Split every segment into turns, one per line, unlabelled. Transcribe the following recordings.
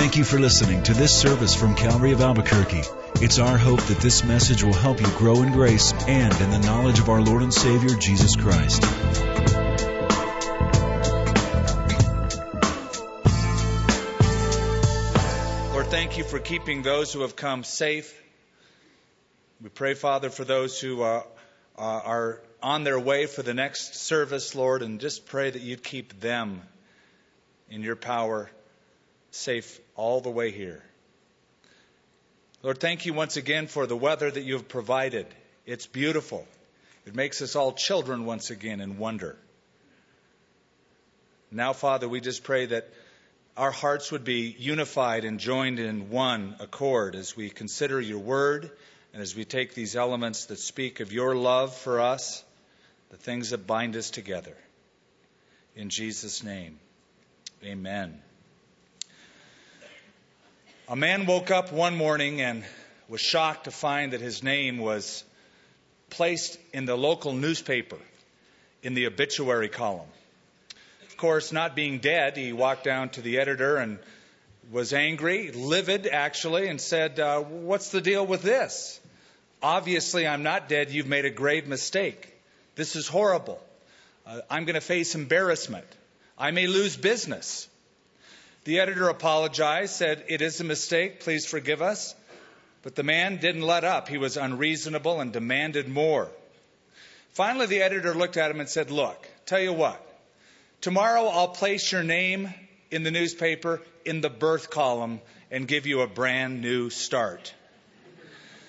Thank you for listening to this service from Calvary of Albuquerque. It's our hope that this message will help you grow in grace and in the knowledge of our Lord and Savior, Jesus Christ.
Lord, thank you for keeping those who have come safe. We pray, Father, for those who uh, uh, are on their way for the next service, Lord, and just pray that you'd keep them in your power safe all the way here. Lord, thank you once again for the weather that you have provided. It's beautiful. It makes us all children once again in wonder. Now, Father, we just pray that our hearts would be unified and joined in one accord as we consider your word and as we take these elements that speak of your love for us, the things that bind us together. In Jesus' name, amen. A man woke up one morning and was shocked to find that his name was placed in the local newspaper in the obituary column. Of course, not being dead, he walked down to the editor and was angry, livid actually, and said, uh, What's the deal with this? Obviously, I'm not dead. You've made a grave mistake. This is horrible. Uh, I'm going to face embarrassment. I may lose business. The editor apologized, said, It is a mistake, please forgive us. But the man didn't let up. He was unreasonable and demanded more. Finally, the editor looked at him and said, Look, tell you what, tomorrow I'll place your name in the newspaper in the birth column and give you a brand new start.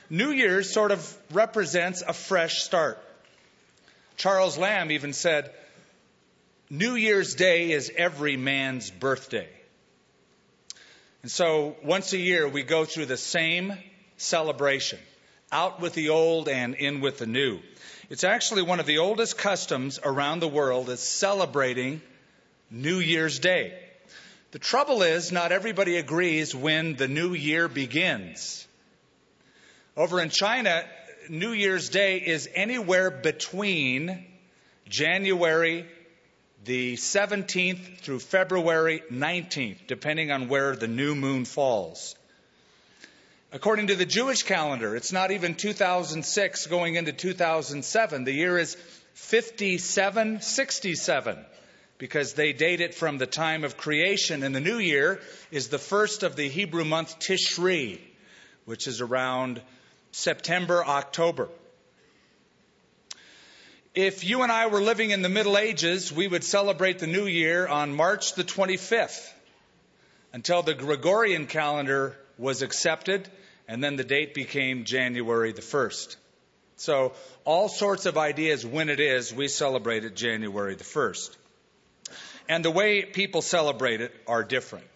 New Year's sort of represents a fresh start. Charles Lamb even said, New Year's Day is every man's birthday. And so once a year, we go through the same celebration out with the old and in with the new. It's actually one of the oldest customs around the world is celebrating New Year's Day. The trouble is, not everybody agrees when the new year begins. Over in China, New Year's Day is anywhere between January the 17th through February 19th, depending on where the new moon falls. According to the Jewish calendar, it's not even 2006 going into 2007. The year is 5767 because they date it from the time of creation. And the new year is the first of the Hebrew month Tishri, which is around September, October. If you and I were living in the Middle Ages, we would celebrate the new year on March the 25th until the Gregorian calendar was accepted, and then the date became January the 1st. So, all sorts of ideas when it is, we celebrate it January the 1st. And the way people celebrate it are different.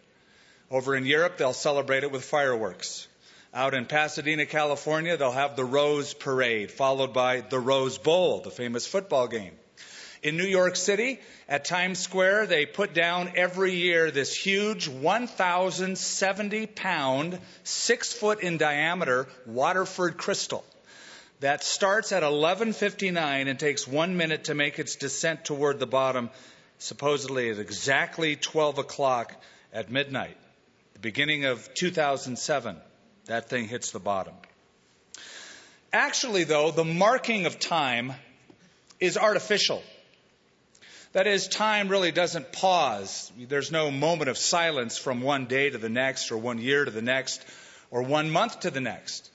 Over in Europe, they'll celebrate it with fireworks. Out in Pasadena, California, they'll have the Rose Parade, followed by the Rose Bowl, the famous football game. In New York City, at Times Square, they put down every year this huge 1,070 pound, six foot in diameter Waterford crystal that starts at 11:59 and takes one minute to make its descent toward the bottom, supposedly at exactly 12 o'clock at midnight, the beginning of 2007 that thing hits the bottom. Actually, though, the marking of time is artificial. That is, time really doesn't pause. There's no moment of silence from one day to the next, or one year to the next, or one month to the next.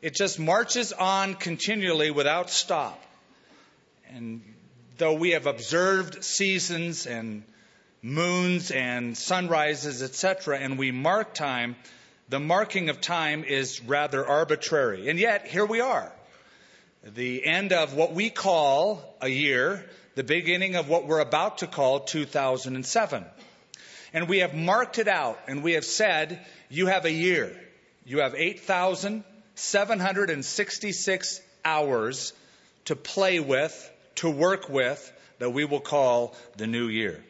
It just marches on continually without stop. And though we have observed seasons and moons and sunrises, etc., and we mark time, the marking of time is rather arbitrary. And yet, here we are. The end of what we call a year, the beginning of what we're about to call 2007. And we have marked it out and we have said, you have a year. You have 8,766 hours to play with, to work with, that we will call the new year.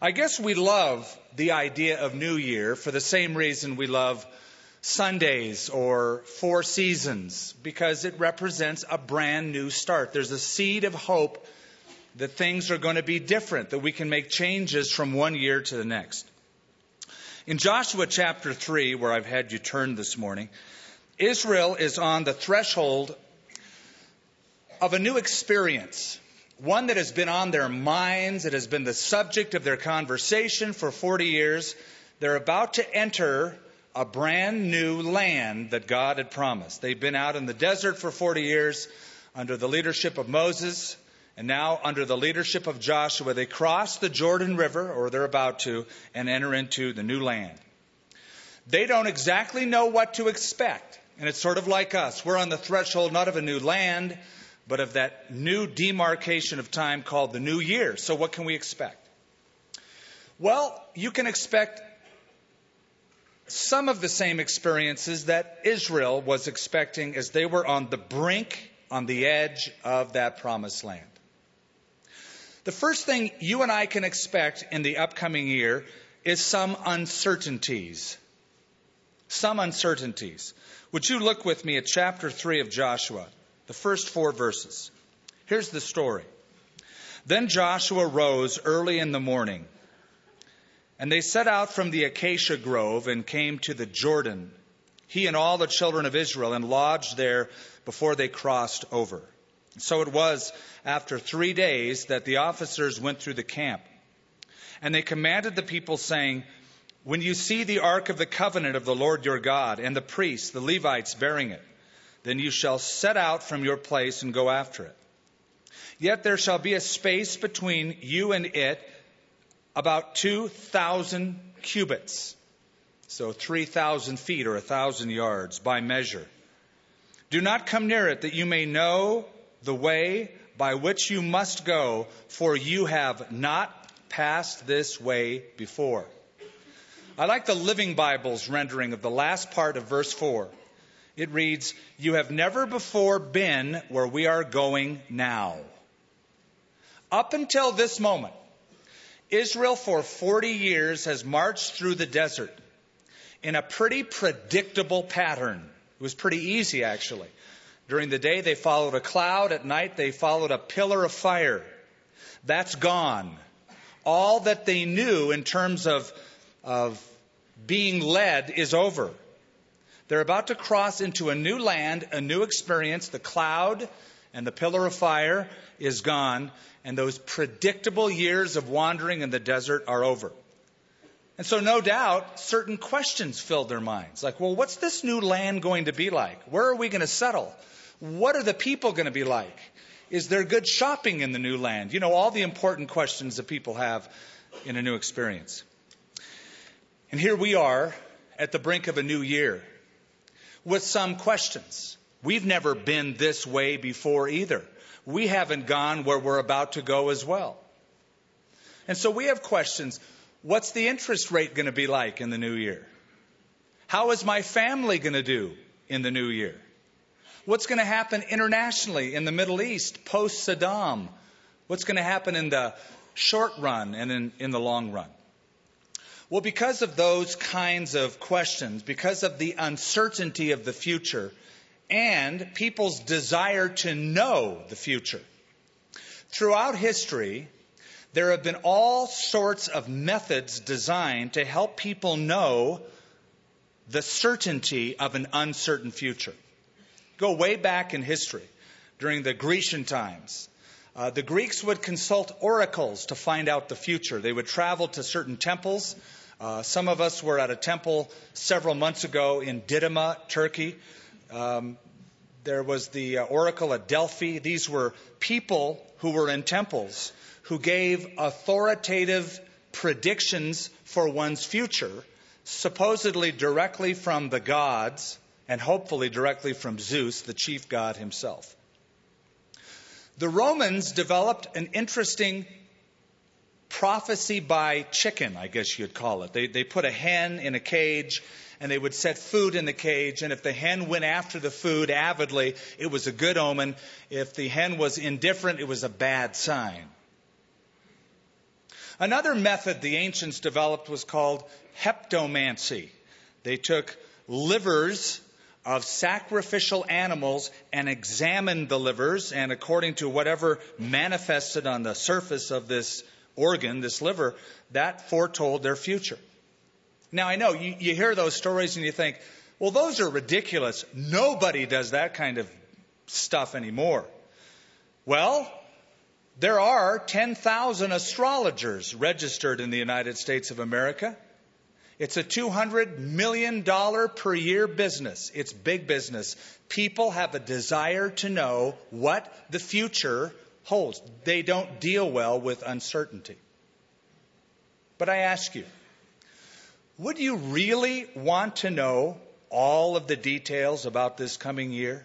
I guess we love the idea of New Year for the same reason we love Sundays or Four Seasons, because it represents a brand new start. There's a seed of hope that things are going to be different, that we can make changes from one year to the next. In Joshua chapter 3, where I've had you turn this morning, Israel is on the threshold of a new experience, one that has been on their minds, it has been the subject of their conversation for 40 years. They're about to enter a brand new land that God had promised. They've been out in the desert for 40 years under the leadership of Moses, and now under the leadership of Joshua, they cross the Jordan River, or they're about to, and enter into the new land. They don't exactly know what to expect. And it's sort of like us. We're on the threshold not of a new land, but of that new demarcation of time called the new year. So what can we expect? Well, you can expect some of the same experiences that Israel was expecting as they were on the brink, on the edge of that promised land. The first thing you and I can expect in the upcoming year is some uncertainties. Some uncertainties. Would you look with me at chapter 3 of Joshua, the first four verses? Here's the story. Then Joshua rose early in the morning and they set out from the acacia grove and came to the Jordan, he and all the children of Israel, and lodged there before they crossed over. So it was after three days that the officers went through the camp. And they commanded the people, saying, When you see the ark of the covenant of the Lord your God, and the priests, the Levites, bearing it, then you shall set out from your place and go after it. Yet there shall be a space between you and it about 2,000 cubits. So 3,000 feet or 1,000 yards by measure. Do not come near it that you may know the way by which you must go, for you have not passed this way before. I like the Living Bible's rendering of the last part of verse 4. It reads, You have never before been where we are going now. Up until this moment, Israel for 40 years has marched through the desert in a pretty predictable pattern. It was pretty easy, actually. During the day, they followed a cloud. At night, they followed a pillar of fire. That's gone. All that they knew in terms of, of being led is over. They're about to cross into a new land, a new experience. The cloud and the pillar of fire is gone and those predictable years of wandering in the desert are over. And so, no doubt, certain questions filled their minds. Like, well, what's this new land going to be like? Where are we going to settle? What are the people going to be like? Is there good shopping in the new land? You know, all the important questions that people have in a new experience. And here we are at the brink of a new year with some questions. We've never been this way before either we haven't gone where we're about to go as well. And so we have questions. What's the interest rate going to be like in the new year? How is my family going to do in the new year? What's going to happen internationally in the Middle East post Saddam? What's going to happen in the short run and in, in the long run? Well, because of those kinds of questions, because of the uncertainty of the future, and people's desire to know the future. Throughout history, there have been all sorts of methods designed to help people know the certainty of an uncertain future. Go way back in history, during the Grecian times. Uh, the Greeks would consult oracles to find out the future. They would travel to certain temples. Uh, some of us were at a temple several months ago in Didyma, Turkey, um, there was the uh, oracle at Delphi. These were people who were in temples who gave authoritative predictions for one's future, supposedly directly from the gods and hopefully directly from Zeus, the chief god himself. The Romans developed an interesting prophecy by chicken, I guess you'd call it. They, they put a hen in a cage and they would set food in the cage. And if the hen went after the food avidly, it was a good omen. If the hen was indifferent, it was a bad sign. Another method the ancients developed was called hepatomancy. They took livers of sacrificial animals and examined the livers, and according to whatever manifested on the surface of this organ, this liver, that foretold their future. Now, I know you, you hear those stories and you think, well, those are ridiculous. Nobody does that kind of stuff anymore. Well, there are 10,000 astrologers registered in the United States of America. It's a $200 million per year business. It's big business. People have a desire to know what the future holds. They don't deal well with uncertainty. But I ask you, would you really want to know all of the details about this coming year?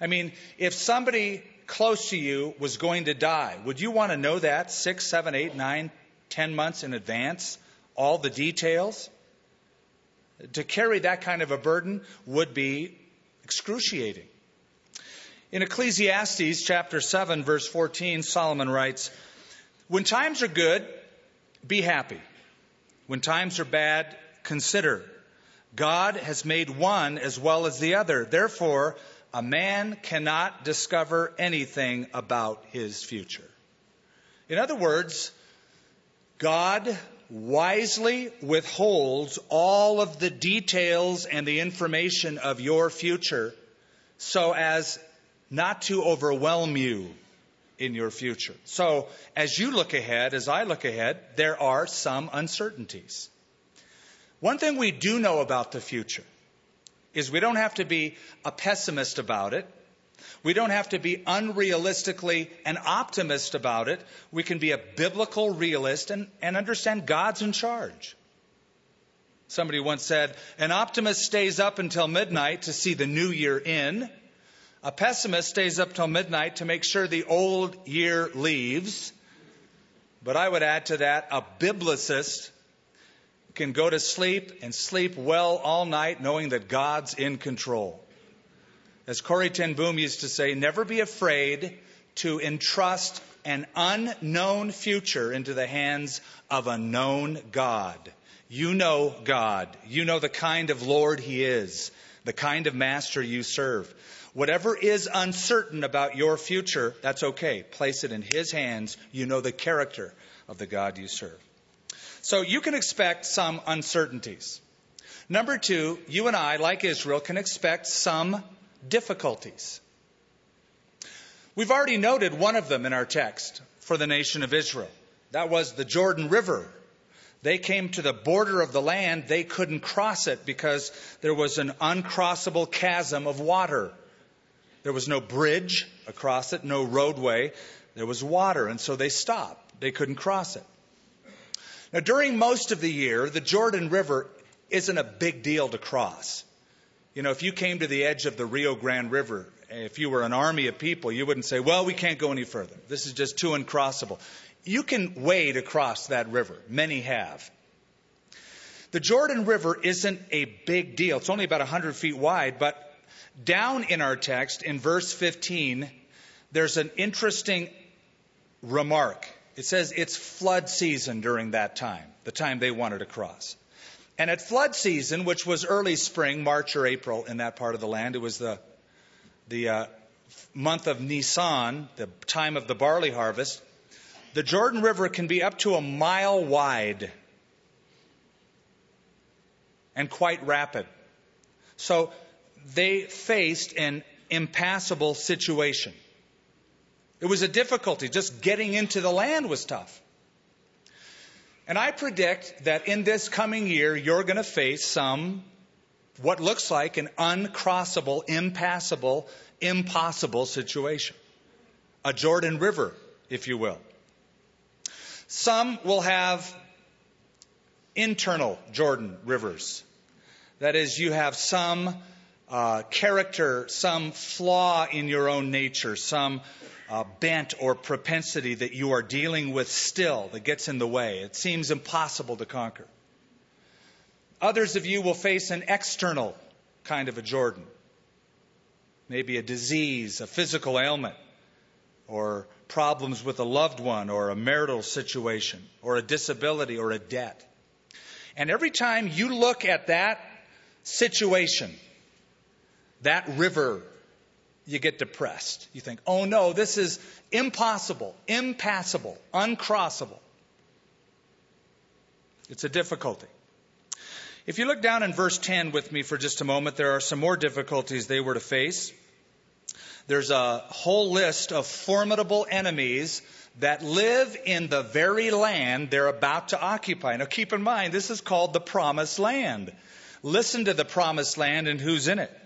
I mean, if somebody close to you was going to die, would you want to know that six, seven, eight, nine, ten months in advance? all the details. To carry that kind of a burden would be excruciating. In Ecclesiastes chapter 7 verse 14, Solomon writes, When times are good, be happy. When times are bad, consider. God has made one as well as the other. Therefore, a man cannot discover anything about his future. In other words, God wisely withholds all of the details and the information of your future so as not to overwhelm you in your future. So, as you look ahead, as I look ahead, there are some uncertainties. One thing we do know about the future is we don't have to be a pessimist about it. We don't have to be unrealistically an optimist about it. We can be a biblical realist and, and understand God's in charge. Somebody once said, an optimist stays up until midnight to see the new year in. A pessimist stays up till midnight to make sure the old year leaves. But I would add to that, a biblicist can go to sleep and sleep well all night knowing that God's in control. As Corrie ten Boom used to say, never be afraid to entrust an unknown future into the hands of a known God. You know God. You know the kind of Lord He is, the kind of master you serve. Whatever is uncertain about your future, that's okay. Place it in His hands. You know the character of the God you serve. So you can expect some uncertainties. Number two, you and I, like Israel, can expect some difficulties. We've already noted one of them in our text for the nation of Israel. That was the Jordan River. They came to the border of the land. They couldn't cross it because there was an uncrossable chasm of water. There was no bridge across it, no roadway. There was water, and so they stopped. They couldn't cross it. Now, during most of the year, the Jordan River isn't a big deal to cross. You know, if you came to the edge of the Rio Grande River, if you were an army of people, you wouldn't say, well, we can't go any further. This is just too uncrossable. You can wade across that river. Many have. The Jordan River isn't a big deal. It's only about 100 feet wide, but down in our text, in verse 15, there's an interesting remark. It says it's flood season during that time, the time they wanted to cross. And at flood season, which was early spring, March or April in that part of the land, it was the, the uh, month of Nisan, the time of the barley harvest, the Jordan River can be up to a mile wide and quite rapid. So they faced an impassable situation. It was a difficulty. Just getting into the land was tough. And I predict that in this coming year, you're going to face some, what looks like an uncrossable, impassable, impossible situation. A Jordan River, if you will. Some will have internal Jordan rivers. That is, you have some uh, character, some flaw in your own nature, some uh, bent or propensity that you are dealing with still that gets in the way. It seems impossible to conquer. Others of you will face an external kind of a Jordan. Maybe a disease, a physical ailment, or problems with a loved one, or a marital situation, or a disability, or a debt. And every time you look at that situation, that river you get depressed. You think, oh no, this is impossible, impassable, uncrossable. It's a difficulty. If you look down in verse 10 with me for just a moment, there are some more difficulties they were to face. There's a whole list of formidable enemies that live in the very land they're about to occupy. Now keep in mind, this is called the promised land. Listen to the promised land and who's in it.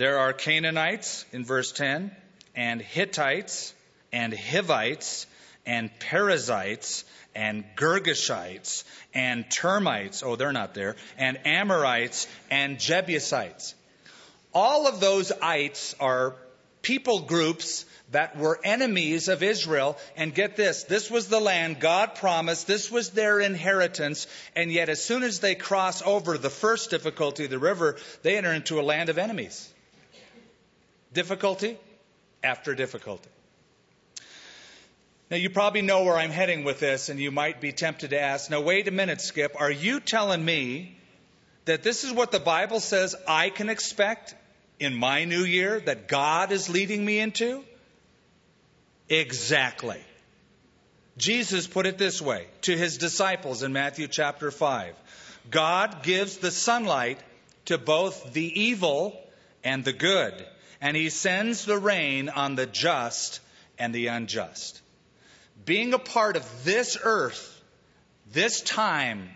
There are Canaanites in verse 10, and Hittites, and Hivites, and Perizzites, and Girgashites, and Termites. Oh, they're not there. And Amorites, and Jebusites. All of those ites are people groups that were enemies of Israel. And get this, this was the land God promised, this was their inheritance, and yet as soon as they cross over the first difficulty, the river, they enter into a land of enemies. Difficulty after difficulty. Now, you probably know where I'm heading with this, and you might be tempted to ask, now, wait a minute, Skip, are you telling me that this is what the Bible says I can expect in my new year that God is leading me into? Exactly. Jesus put it this way to his disciples in Matthew chapter 5 God gives the sunlight to both the evil and the good, and he sends the rain on the just and the unjust. Being a part of this earth, this time,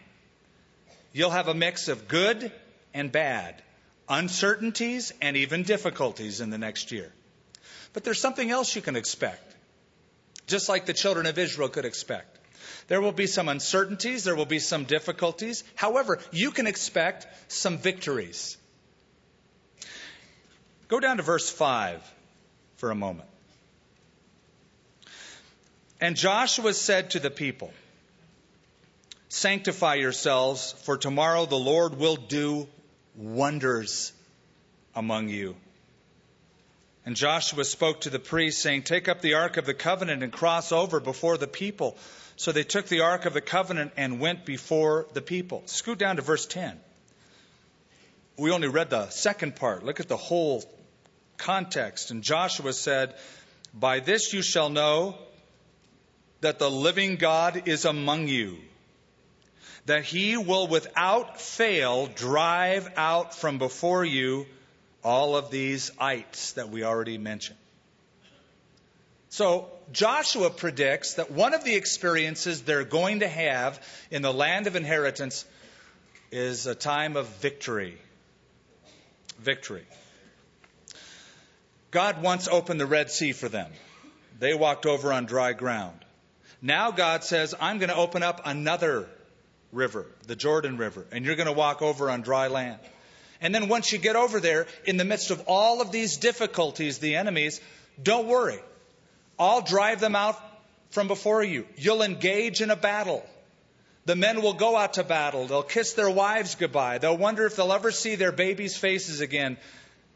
you'll have a mix of good and bad, uncertainties and even difficulties in the next year. But there's something else you can expect just like the children of Israel could expect. There will be some uncertainties, there will be some difficulties. However, you can expect some victories. Go down to verse 5 for a moment. And Joshua said to the people, Sanctify yourselves, for tomorrow the Lord will do wonders among you. And Joshua spoke to the priests, saying, Take up the ark of the covenant and cross over before the people. So they took the ark of the covenant and went before the people. Scoot down to verse 10. We only read the second part. Look at the whole context. And Joshua said, By this you shall know that the living God is among you, that he will without fail drive out from before you all of these ites that we already mentioned. So Joshua predicts that one of the experiences they're going to have in the land of inheritance is a time of victory. Victory. God once opened the Red Sea for them. They walked over on dry ground. Now God says, I'm going to open up another river, the Jordan River, and you're going to walk over on dry land. And then once you get over there, in the midst of all of these difficulties, the enemies, don't worry. I'll drive them out from before you. You'll engage in a battle. The men will go out to battle. They'll kiss their wives goodbye. They'll wonder if they'll ever see their babies' faces again.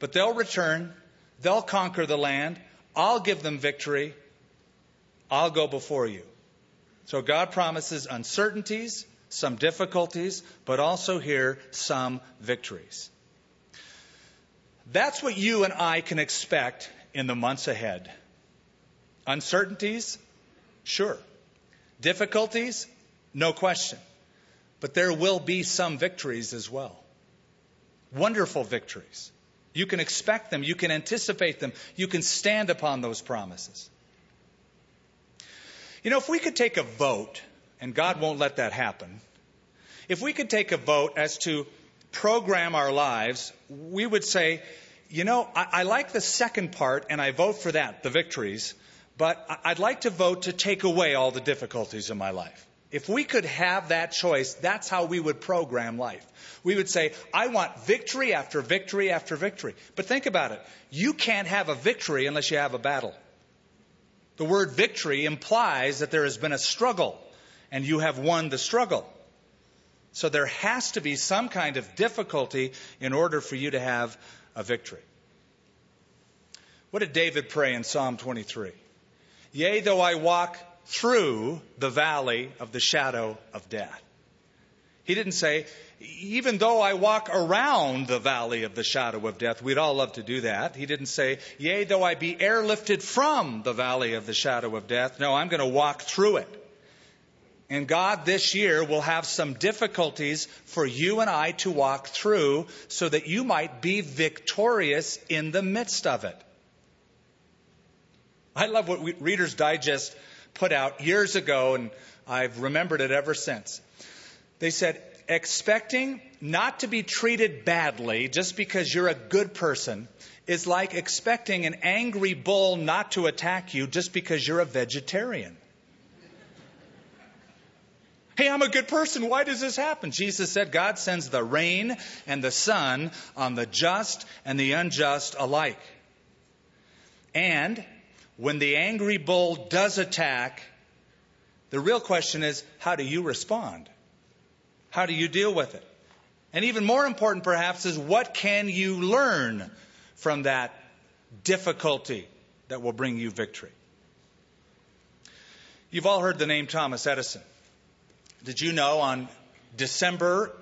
But they'll return. They'll conquer the land. I'll give them victory. I'll go before you. So God promises uncertainties, some difficulties, but also here some victories. That's what you and I can expect in the months ahead. Uncertainties? Sure. Difficulties? No question. But there will be some victories as well. Wonderful victories. You can expect them, you can anticipate them, you can stand upon those promises. You know, if we could take a vote, and God won't let that happen, if we could take a vote as to program our lives, we would say, you know, I, I, like the second part and I vote for that, the victories, but I'd like to vote to take away all the difficulties in my life. If we could have that choice, that's how we would program life. We would say, I want victory after victory after victory. But think about it. You can't have a victory unless you have a battle. The word victory implies that there has been a struggle and you have won the struggle. So there has to be some kind of difficulty in order for you to have a victory. What did David pray in Psalm 23? Yea, though I walk through the valley of the shadow of death. He didn't say, even though I walk around the valley of the shadow of death, we'd all love to do that. He didn't say, yea, though I be airlifted from the valley of the shadow of death. No, I'm going to walk through it. And God this year will have some difficulties for you and I to walk through so that you might be victorious in the midst of it. I love what Reader's Digest put out years ago, and I've remembered it ever since. They said, expecting not to be treated badly just because you're a good person is like expecting an angry bull not to attack you just because you're a vegetarian. Hey, I'm a good person. Why does this happen? Jesus said God sends the rain and the sun on the just and the unjust alike. And when the angry bull does attack, the real question is how do you respond? How do you deal with it? And even more important, perhaps, is what can you learn from that difficulty that will bring you victory? You've all heard the name Thomas Edison. Did you know on December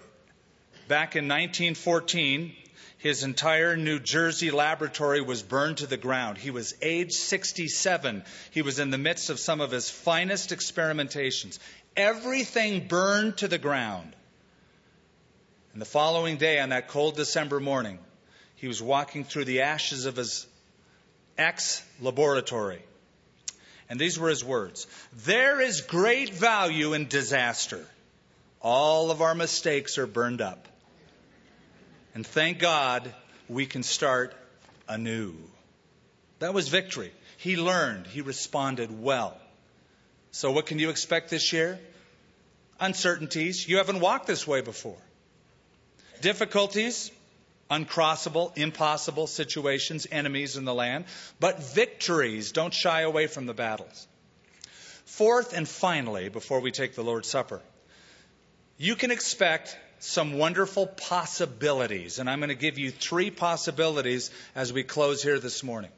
back in 1914, his entire New Jersey laboratory was burned to the ground. He was age 67. He was in the midst of some of his finest experimentations. Everything burned to the ground. And the following day, on that cold December morning, he was walking through the ashes of his ex laboratory. And these were his words There is great value in disaster. All of our mistakes are burned up. And thank God we can start anew. That was victory. He learned, he responded well. So, what can you expect this year? Uncertainties. You haven't walked this way before. Difficulties, uncrossable, impossible situations, enemies in the land, but victories. Don't shy away from the battles. Fourth and finally, before we take the Lord's Supper, you can expect some wonderful possibilities. And I'm going to give you three possibilities as we close here this morning.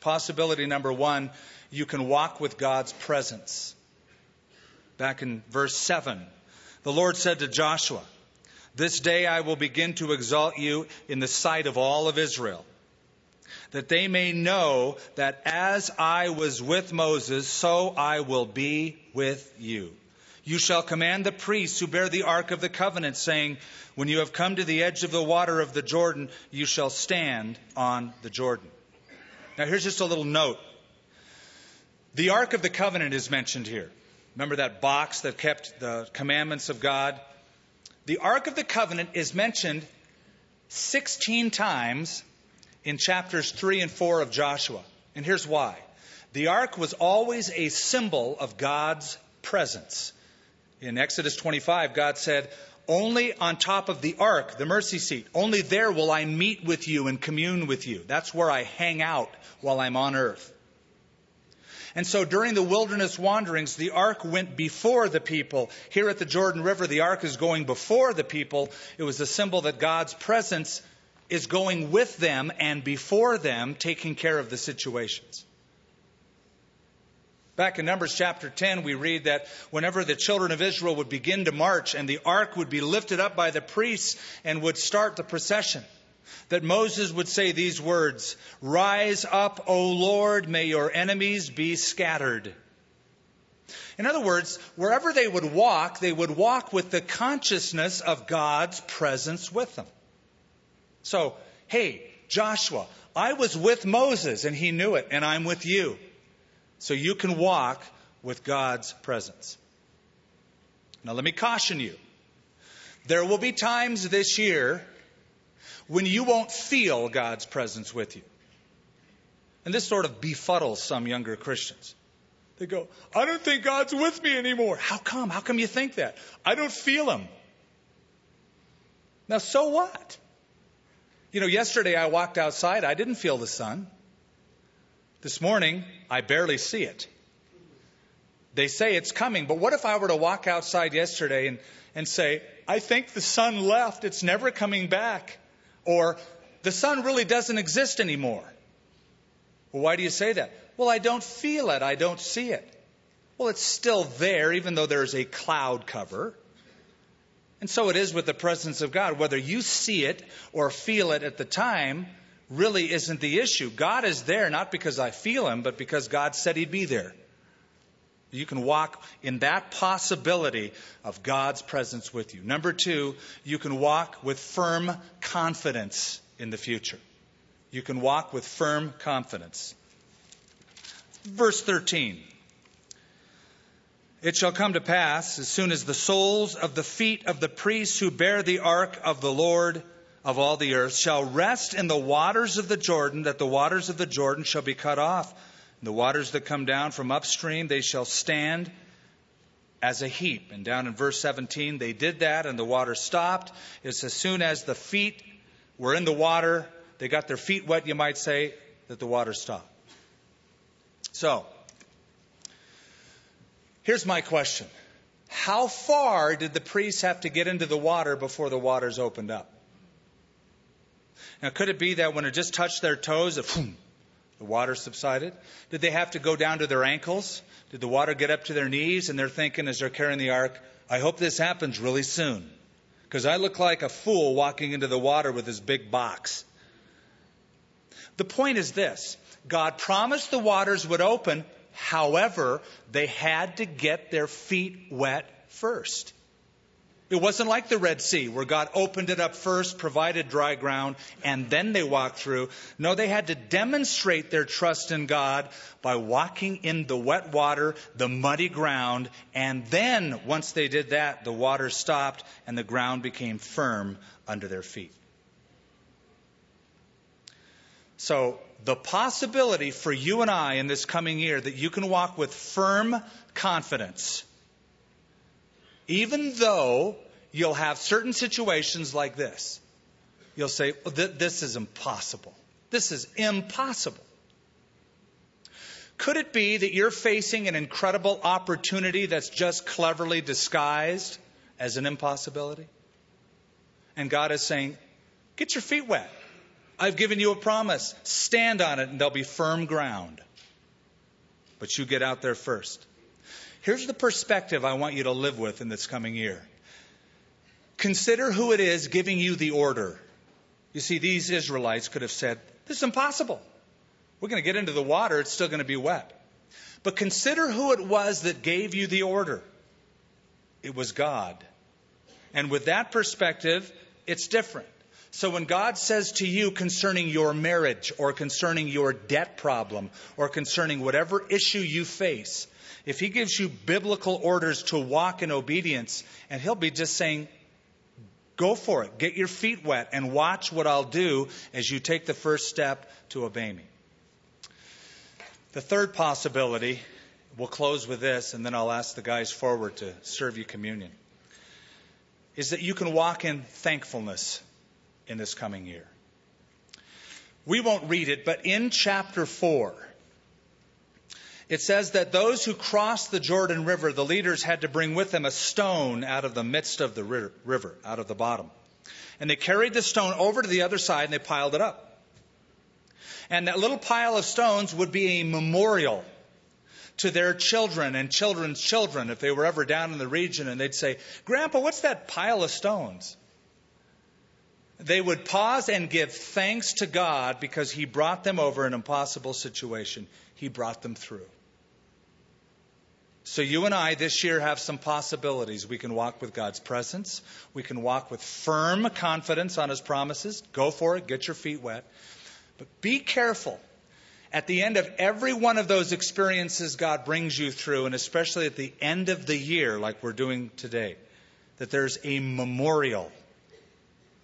Possibility number one, you can walk with God's presence. Back in verse 7, the Lord said to Joshua, This day I will begin to exalt you in the sight of all of Israel, that they may know that as I was with Moses, so I will be with you. You shall command the priests who bear the ark of the covenant, saying, When you have come to the edge of the water of the Jordan, you shall stand on the Jordan. Now, here's just a little note. The ark of the covenant is mentioned here. Remember that box that kept the commandments of God? The ark of the covenant is mentioned 16 times in chapters 3 and 4 of Joshua. And here's why. The ark was always a symbol of God's presence. In Exodus 25, God said, Only on top of the ark, the mercy seat, only there will I meet with you and commune with you. That's where I hang out while I'm on earth. And so during the wilderness wanderings, the ark went before the people. Here at the Jordan River, the ark is going before the people. It was a symbol that God's presence is going with them and before them, taking care of the situations. Back in Numbers chapter 10, we read that whenever the children of Israel would begin to march and the ark would be lifted up by the priests and would start the procession, that Moses would say these words Rise up, O Lord, may your enemies be scattered. In other words, wherever they would walk, they would walk with the consciousness of God's presence with them. So, hey, Joshua, I was with Moses and he knew it, and I'm with you so you can walk with God's presence. Now, let me caution you. There will be times this year when you won't feel God's presence with you. And this sort of befuddles some younger Christians. They go, I don't think God's with me anymore. How come? How come you think that? I don't feel Him. Now, so what? You know, yesterday I walked outside, I didn't feel the sun. This morning, I barely see it. They say it's coming, but what if I were to walk outside yesterday and, and say, I think the sun left, it's never coming back, or the sun really doesn't exist anymore? Well, why do you say that? Well, I don't feel it, I don't see it. Well, it's still there, even though there's a cloud cover. And so it is with the presence of God. Whether you see it or feel it at the time, really isn't the issue. God is there not because I feel Him, but because God said He'd be there. You can walk in that possibility of God's presence with you. Number two, you can walk with firm confidence in the future. You can walk with firm confidence. Verse 13. It shall come to pass, as soon as the soles of the feet of the priests who bear the ark of the Lord of all the earth shall rest in the waters of the Jordan, that the waters of the Jordan shall be cut off the waters that come down from upstream, they shall stand as a heap. And down in verse 17, they did that and the water stopped. It's as soon as the feet were in the water, they got their feet wet, you might say, that the water stopped. So, here's my question How far did the priests have to get into the water before the waters opened up? Now, could it be that when it just touched their toes, the water subsided? Did they have to go down to their ankles? Did the water get up to their knees? And they're thinking as they're carrying the ark, I hope this happens really soon. Because I look like a fool walking into the water with this big box. The point is this God promised the waters would open, however, they had to get their feet wet first. It wasn't like the Red Sea, where God opened it up first, provided dry ground, and then they walked through. No, they had to demonstrate their trust in God by walking in the wet water, the muddy ground, and then, once they did that, the water stopped and the ground became firm under their feet. So, the possibility for you and I in this coming year that you can walk with firm confidence even though you'll have certain situations like this. You'll say, oh, This is impossible. This is impossible. Could it be that you're facing an incredible opportunity that's just cleverly disguised as an impossibility? And God is saying, Get your feet wet. I've given you a promise. Stand on it, and there'll be firm ground. But you get out there first. Here's the perspective I want you to live with in this coming year. Consider who it is giving you the order. You see, these Israelites could have said, This is impossible. We're going to get into the water, it's still going to be wet. But consider who it was that gave you the order. It was God. And with that perspective, it's different. So when God says to you concerning your marriage or concerning your debt problem or concerning whatever issue you face, if he gives you biblical orders to walk in obedience, and he'll be just saying, Go for it. Get your feet wet and watch what I'll do as you take the first step to obey me. The third possibility, we'll close with this, and then I'll ask the guys forward to serve you communion, is that you can walk in thankfulness in this coming year. We won't read it, but in chapter 4, it says that those who crossed the Jordan River, the leaders had to bring with them a stone out of the midst of the river, out of the bottom. And they carried the stone over to the other side and they piled it up. And that little pile of stones would be a memorial to their children and children's children if they were ever down in the region and they'd say, Grandpa, what's that pile of stones? They would pause and give thanks to God because He brought them over an impossible situation. He brought them through. So, you and I this year have some possibilities. We can walk with God's presence. We can walk with firm confidence on His promises. Go for it. Get your feet wet. But be careful. At the end of every one of those experiences God brings you through, and especially at the end of the year, like we're doing today, that there's a memorial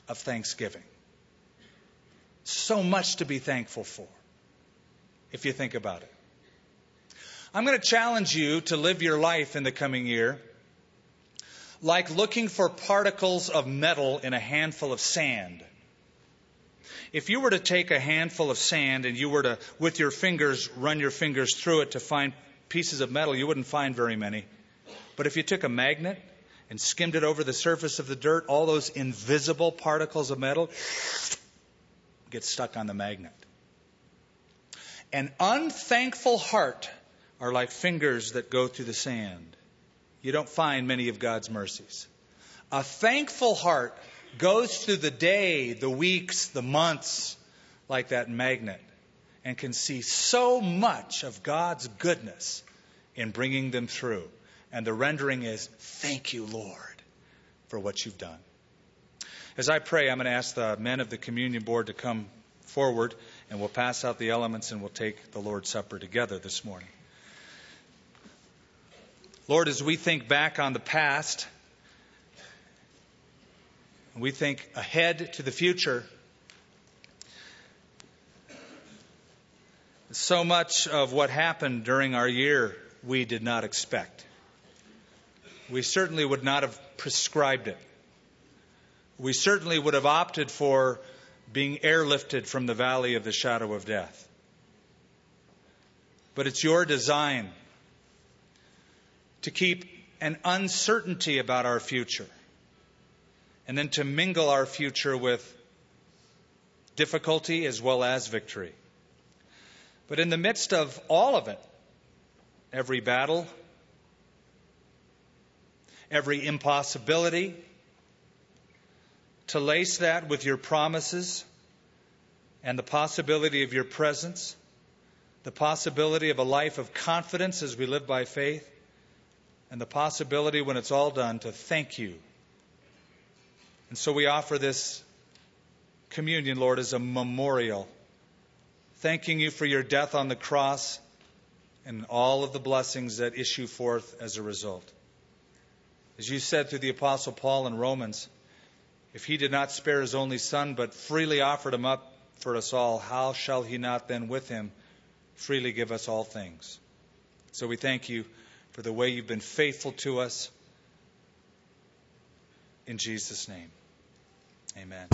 of thanksgiving. So much to be thankful for, if you think about it. I'm going to challenge you to live your life in the coming year like looking for particles of metal in a handful of sand. If you were to take a handful of sand and you were to, with your fingers, run your fingers through it to find pieces of metal, you wouldn't find very many. But if you took a magnet and skimmed it over the surface of the dirt, all those invisible particles of metal get stuck on the magnet. An unthankful heart are like fingers that go through the sand. You don't find many of God's mercies. A thankful heart goes through the day, the weeks, the months like that magnet and can see so much of God's goodness in bringing them through. And the rendering is, Thank you, Lord, for what you've done. As I pray, I'm going to ask the men of the communion board to come forward, and we'll pass out the elements and we'll take the Lord's Supper together this morning. Lord, as we think back on the past, we think ahead to the future, so much of what happened during our year we did not expect. We certainly would not have prescribed it. We certainly would have opted for being airlifted from the valley of the shadow of death. But it's your design to keep an uncertainty about our future and then to mingle our future with difficulty as well as victory. But in the midst of all of it, every battle, every impossibility, to lace that with your promises and the possibility of your presence, the possibility of a life of confidence as we live by faith, and the possibility when it's all done to thank you. And so we offer this communion, Lord, as a memorial, thanking you for your death on the cross and all of the blessings that issue forth as a result. As you said through the Apostle Paul in Romans, if he did not spare his only son, but freely offered him up for us all, how shall he not then with him freely give us all things? So we thank you for the way you've been faithful to us. In Jesus' name, amen.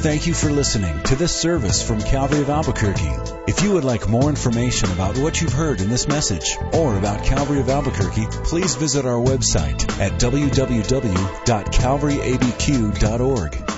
Thank you for listening to this service from Calvary of Albuquerque. If you would like more information about what you've heard in this message or about Calvary of Albuquerque, please visit our website at www.calvaryabq.org.